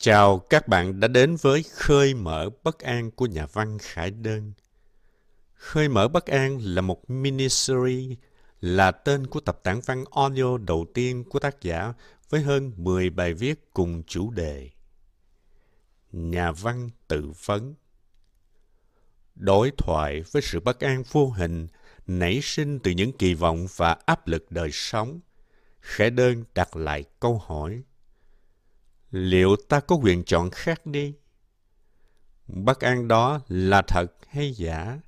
Chào các bạn đã đến với Khơi mở bất an của nhà văn Khải Đơn. Khơi mở bất an là một miniseries, là tên của tập tản văn audio đầu tiên của tác giả với hơn 10 bài viết cùng chủ đề. Nhà văn tự vấn Đối thoại với sự bất an vô hình nảy sinh từ những kỳ vọng và áp lực đời sống. Khải Đơn đặt lại câu hỏi liệu ta có quyền chọn khác đi? Bất an đó là thật hay giả?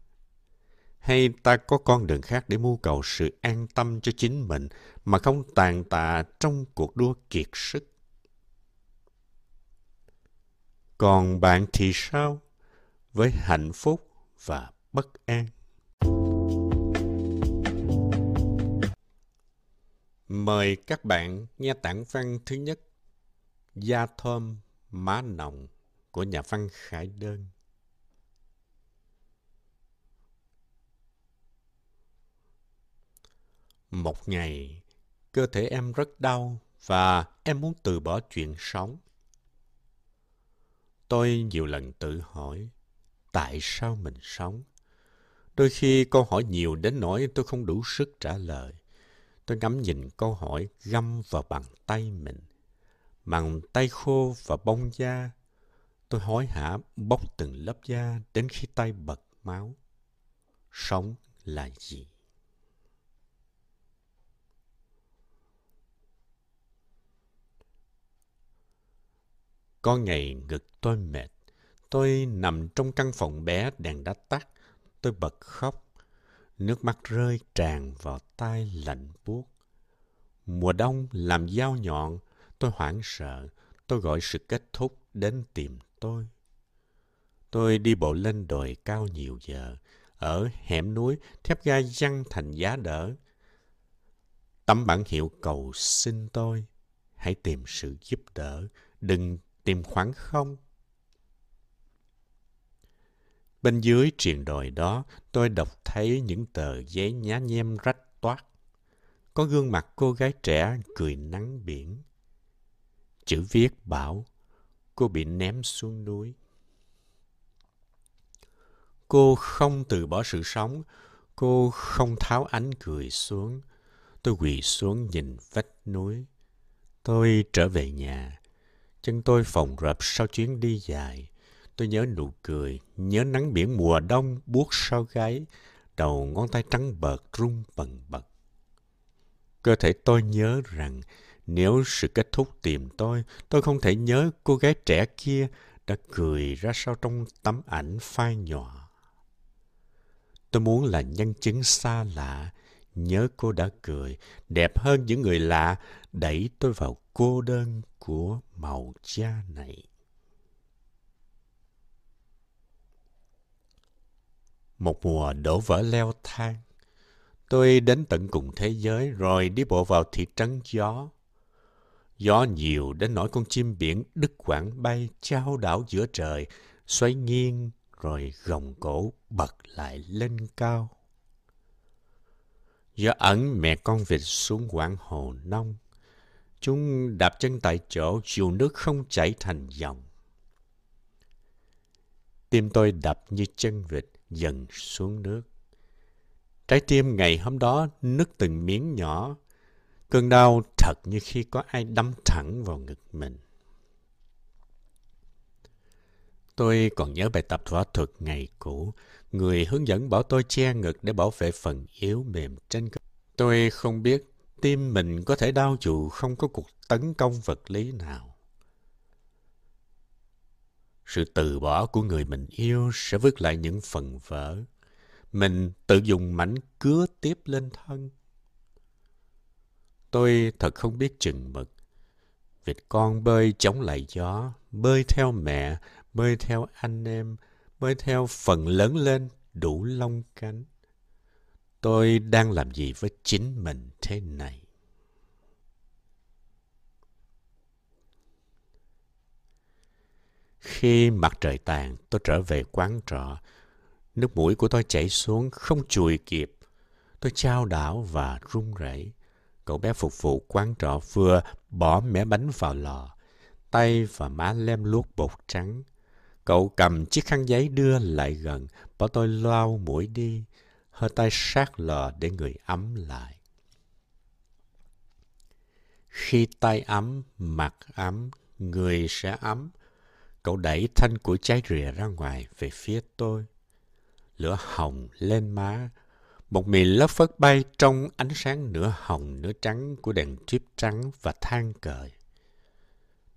Hay ta có con đường khác để mưu cầu sự an tâm cho chính mình mà không tàn tạ trong cuộc đua kiệt sức? Còn bạn thì sao với hạnh phúc và bất an? Mời các bạn nghe tảng văn thứ nhất. Da thơm, má nồng của nhà văn Khải Đơn. Một ngày, cơ thể em rất đau và em muốn từ bỏ chuyện sống. Tôi nhiều lần tự hỏi, tại sao mình sống? Đôi khi câu hỏi nhiều đến nỗi tôi không đủ sức trả lời. Tôi ngắm nhìn câu hỏi găm vào bàn tay mình bằng tay khô và bông da. Tôi hối hả bóc từng lớp da đến khi tay bật máu. Sống là gì? Có ngày ngực tôi mệt. Tôi nằm trong căn phòng bé đèn đã tắt. Tôi bật khóc. Nước mắt rơi tràn vào tay lạnh buốt. Mùa đông làm dao nhọn Tôi hoảng sợ, tôi gọi sự kết thúc đến tìm tôi. Tôi đi bộ lên đồi cao nhiều giờ, ở hẻm núi, thép gai văng thành giá đỡ. Tấm bản hiệu cầu xin tôi, hãy tìm sự giúp đỡ, đừng tìm khoảng không. Bên dưới triền đồi đó, tôi đọc thấy những tờ giấy nhá nhem rách toát. Có gương mặt cô gái trẻ cười nắng biển. Chữ viết bảo cô bị ném xuống núi. Cô không từ bỏ sự sống, cô không tháo ánh cười xuống. Tôi quỳ xuống nhìn vách núi. Tôi trở về nhà. Chân tôi phòng rập sau chuyến đi dài. Tôi nhớ nụ cười, nhớ nắng biển mùa đông buốt sau gáy, đầu ngón tay trắng bợt rung bần bật. Cơ thể tôi nhớ rằng nếu sự kết thúc tìm tôi, tôi không thể nhớ cô gái trẻ kia đã cười ra sao trong tấm ảnh phai nhỏ. Tôi muốn là nhân chứng xa lạ, nhớ cô đã cười, đẹp hơn những người lạ, đẩy tôi vào cô đơn của màu da này. Một mùa đổ vỡ leo thang, tôi đến tận cùng thế giới rồi đi bộ vào thị trấn gió. Gió nhiều đến nỗi con chim biển đứt quãng bay trao đảo giữa trời, xoay nghiêng rồi gồng cổ bật lại lên cao. Gió ẩn mẹ con vịt xuống quãng hồ nông. Chúng đạp chân tại chỗ, dù nước không chảy thành dòng. Tim tôi đập như chân vịt dần xuống nước. Trái tim ngày hôm đó nứt từng miếng nhỏ, Cơn đau thật như khi có ai đâm thẳng vào ngực mình. Tôi còn nhớ bài tập võ thuật ngày cũ. Người hướng dẫn bảo tôi che ngực để bảo vệ phần yếu mềm trên cơ. Tôi không biết tim mình có thể đau dù không có cuộc tấn công vật lý nào. Sự từ bỏ của người mình yêu sẽ vứt lại những phần vỡ. Mình tự dùng mảnh cứa tiếp lên thân. Tôi thật không biết chừng mực. Vịt con bơi chống lại gió, bơi theo mẹ, bơi theo anh em, bơi theo phần lớn lên đủ lông cánh. Tôi đang làm gì với chính mình thế này? Khi mặt trời tàn, tôi trở về quán trọ. Nước mũi của tôi chảy xuống, không chùi kịp. Tôi trao đảo và run rẩy. Cậu bé phục vụ quán trọ vừa bỏ mẻ bánh vào lò. tay và má lem luốc bột trắng. Cậu cầm chiếc khăn giấy đưa lại gần, bảo tôi lau mũi đi, hơi tay sát lò để người ấm lại. Khi tay ấm, mặt ấm, người sẽ ấm. Cậu đẩy thanh của trái rìa ra ngoài về phía tôi. Lửa hồng lên má. Một mì lớp phất bay trong ánh sáng nửa hồng nửa trắng của đèn chip trắng và than cời.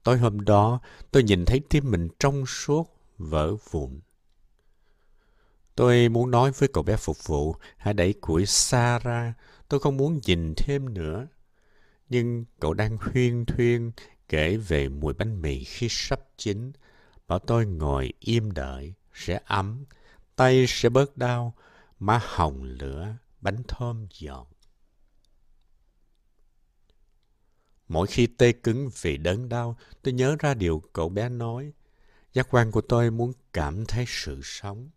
Tối hôm đó, tôi nhìn thấy tim mình trong suốt, vỡ vụn. Tôi muốn nói với cậu bé phục vụ, hãy đẩy củi xa ra, tôi không muốn nhìn thêm nữa. Nhưng cậu đang huyên thuyên kể về mùi bánh mì khi sắp chín, bảo tôi ngồi im đợi, sẽ ấm, tay sẽ bớt đau, má hồng lửa, bánh thơm giòn. Mỗi khi tê cứng vì đớn đau, tôi nhớ ra điều cậu bé nói. Giác quan của tôi muốn cảm thấy sự sống.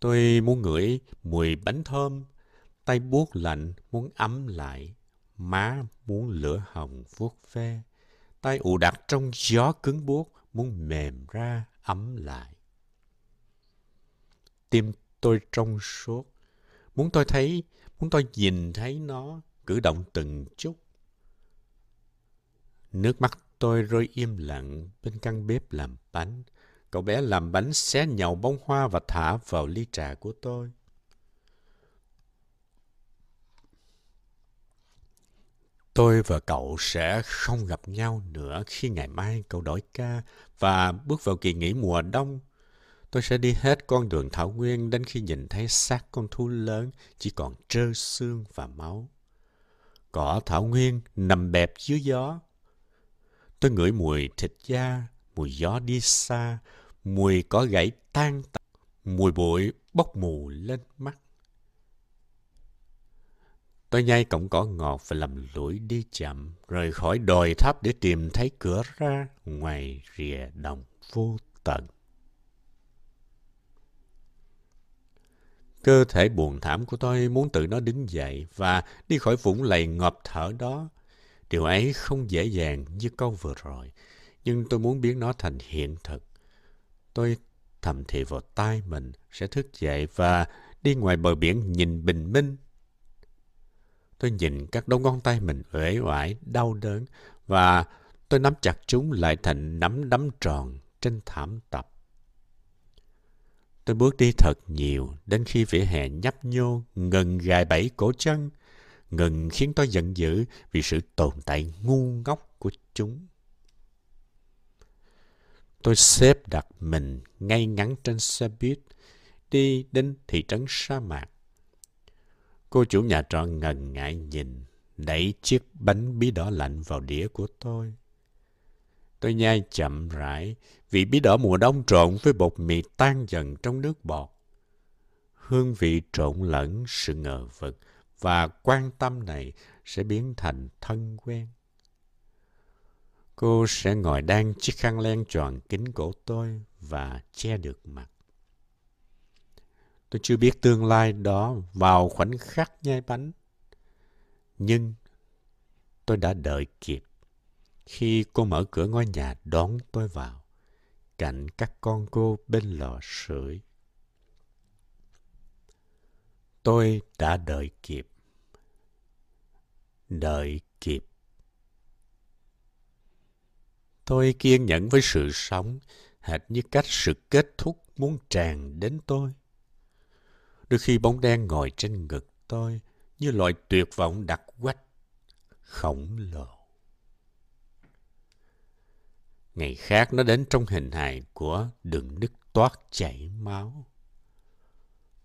Tôi muốn ngửi mùi bánh thơm, tay buốt lạnh muốn ấm lại, má muốn lửa hồng vuốt ve, tay ù đặt trong gió cứng buốt muốn mềm ra ấm lại. Tim tôi trong suốt, muốn tôi thấy, muốn tôi nhìn thấy nó cử động từng chút. Nước mắt tôi rơi im lặng bên căn bếp làm bánh. Cậu bé làm bánh xé nhậu bông hoa và thả vào ly trà của tôi. Tôi và cậu sẽ không gặp nhau nữa khi ngày mai cậu đổi ca và bước vào kỳ nghỉ mùa đông. Tôi sẽ đi hết con đường thảo nguyên đến khi nhìn thấy xác con thú lớn chỉ còn trơ xương và máu. Cỏ thảo nguyên nằm bẹp dưới gió. Tôi ngửi mùi thịt da, mùi gió đi xa, mùi cỏ gãy tan tành, mùi bụi bốc mù lên mắt. Tôi nhai cọng cỏ ngọt và lầm lũi đi chậm, rời khỏi đồi tháp để tìm thấy cửa ra ngoài rìa đồng vô tận. Cơ thể buồn thảm của tôi muốn tự nó đứng dậy và đi khỏi vũng lầy ngọp thở đó. Điều ấy không dễ dàng như câu vừa rồi, nhưng tôi muốn biến nó thành hiện thực. Tôi thầm thì vào tai mình sẽ thức dậy và đi ngoài bờ biển nhìn bình minh. Tôi nhìn các đống ngón tay mình uể oải, đau đớn và tôi nắm chặt chúng lại thành nắm đấm tròn trên thảm tập. Tôi bước đi thật nhiều, đến khi vỉa hè nhấp nhô, ngần gài bẫy cổ chân. Ngần khiến tôi giận dữ vì sự tồn tại ngu ngốc của chúng. Tôi xếp đặt mình ngay ngắn trên xe buýt, đi đến thị trấn sa mạc. Cô chủ nhà trọ ngần ngại nhìn, đẩy chiếc bánh bí đỏ lạnh vào đĩa của tôi. Tôi nhai chậm rãi, vị bí đỏ mùa đông trộn với bột mì tan dần trong nước bọt. Hương vị trộn lẫn sự ngờ vực và quan tâm này sẽ biến thành thân quen. Cô sẽ ngồi đan chiếc khăn len tròn kính cổ tôi và che được mặt. Tôi chưa biết tương lai đó vào khoảnh khắc nhai bánh. Nhưng tôi đã đợi kịp khi cô mở cửa ngôi nhà đón tôi vào, cạnh các con cô bên lò sưởi. Tôi đã đợi kịp. Đợi kịp. Tôi kiên nhẫn với sự sống, hệt như cách sự kết thúc muốn tràn đến tôi. Đôi khi bóng đen ngồi trên ngực tôi, như loại tuyệt vọng đặc quách, khổng lồ. Ngày khác nó đến trong hình hài của đường nứt toát chảy máu.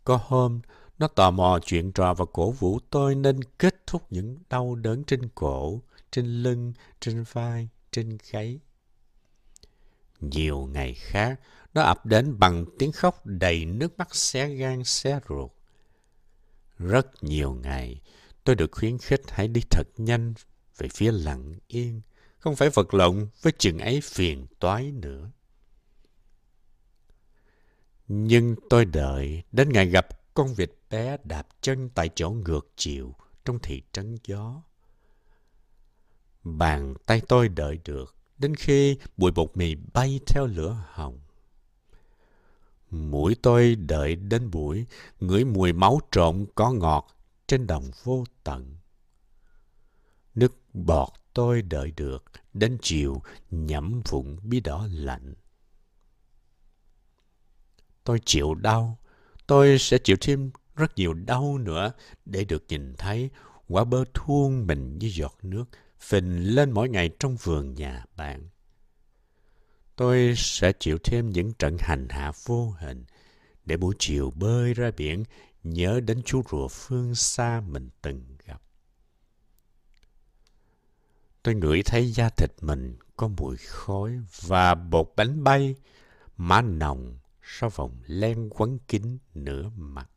Có hôm, nó tò mò chuyện trò và cổ vũ tôi nên kết thúc những đau đớn trên cổ, trên lưng, trên vai, trên gáy. Nhiều ngày khác, nó ập đến bằng tiếng khóc đầy nước mắt xé gan xé ruột. Rất nhiều ngày, tôi được khuyến khích hãy đi thật nhanh về phía lặng yên, không phải vật lộn với chừng ấy phiền toái nữa. Nhưng tôi đợi đến ngày gặp con vịt bé đạp chân tại chỗ ngược chiều trong thị trấn gió. Bàn tay tôi đợi được đến khi bụi bột mì bay theo lửa hồng. Mũi tôi đợi đến buổi, ngửi mùi máu trộn có ngọt trên đồng vô tận. Nước bọt tôi đợi được, đến chiều nhẫm vụng bí đỏ lạnh. Tôi chịu đau, tôi sẽ chịu thêm rất nhiều đau nữa để được nhìn thấy quả bơ thuôn mình như giọt nước phình lên mỗi ngày trong vườn nhà bạn. Tôi sẽ chịu thêm những trận hành hạ vô hình để buổi chiều bơi ra biển nhớ đến chú rùa phương xa mình từng gặp. Tôi ngửi thấy da thịt mình có mùi khói và bột bánh bay, má nồng sau vòng len quấn kín nửa mặt.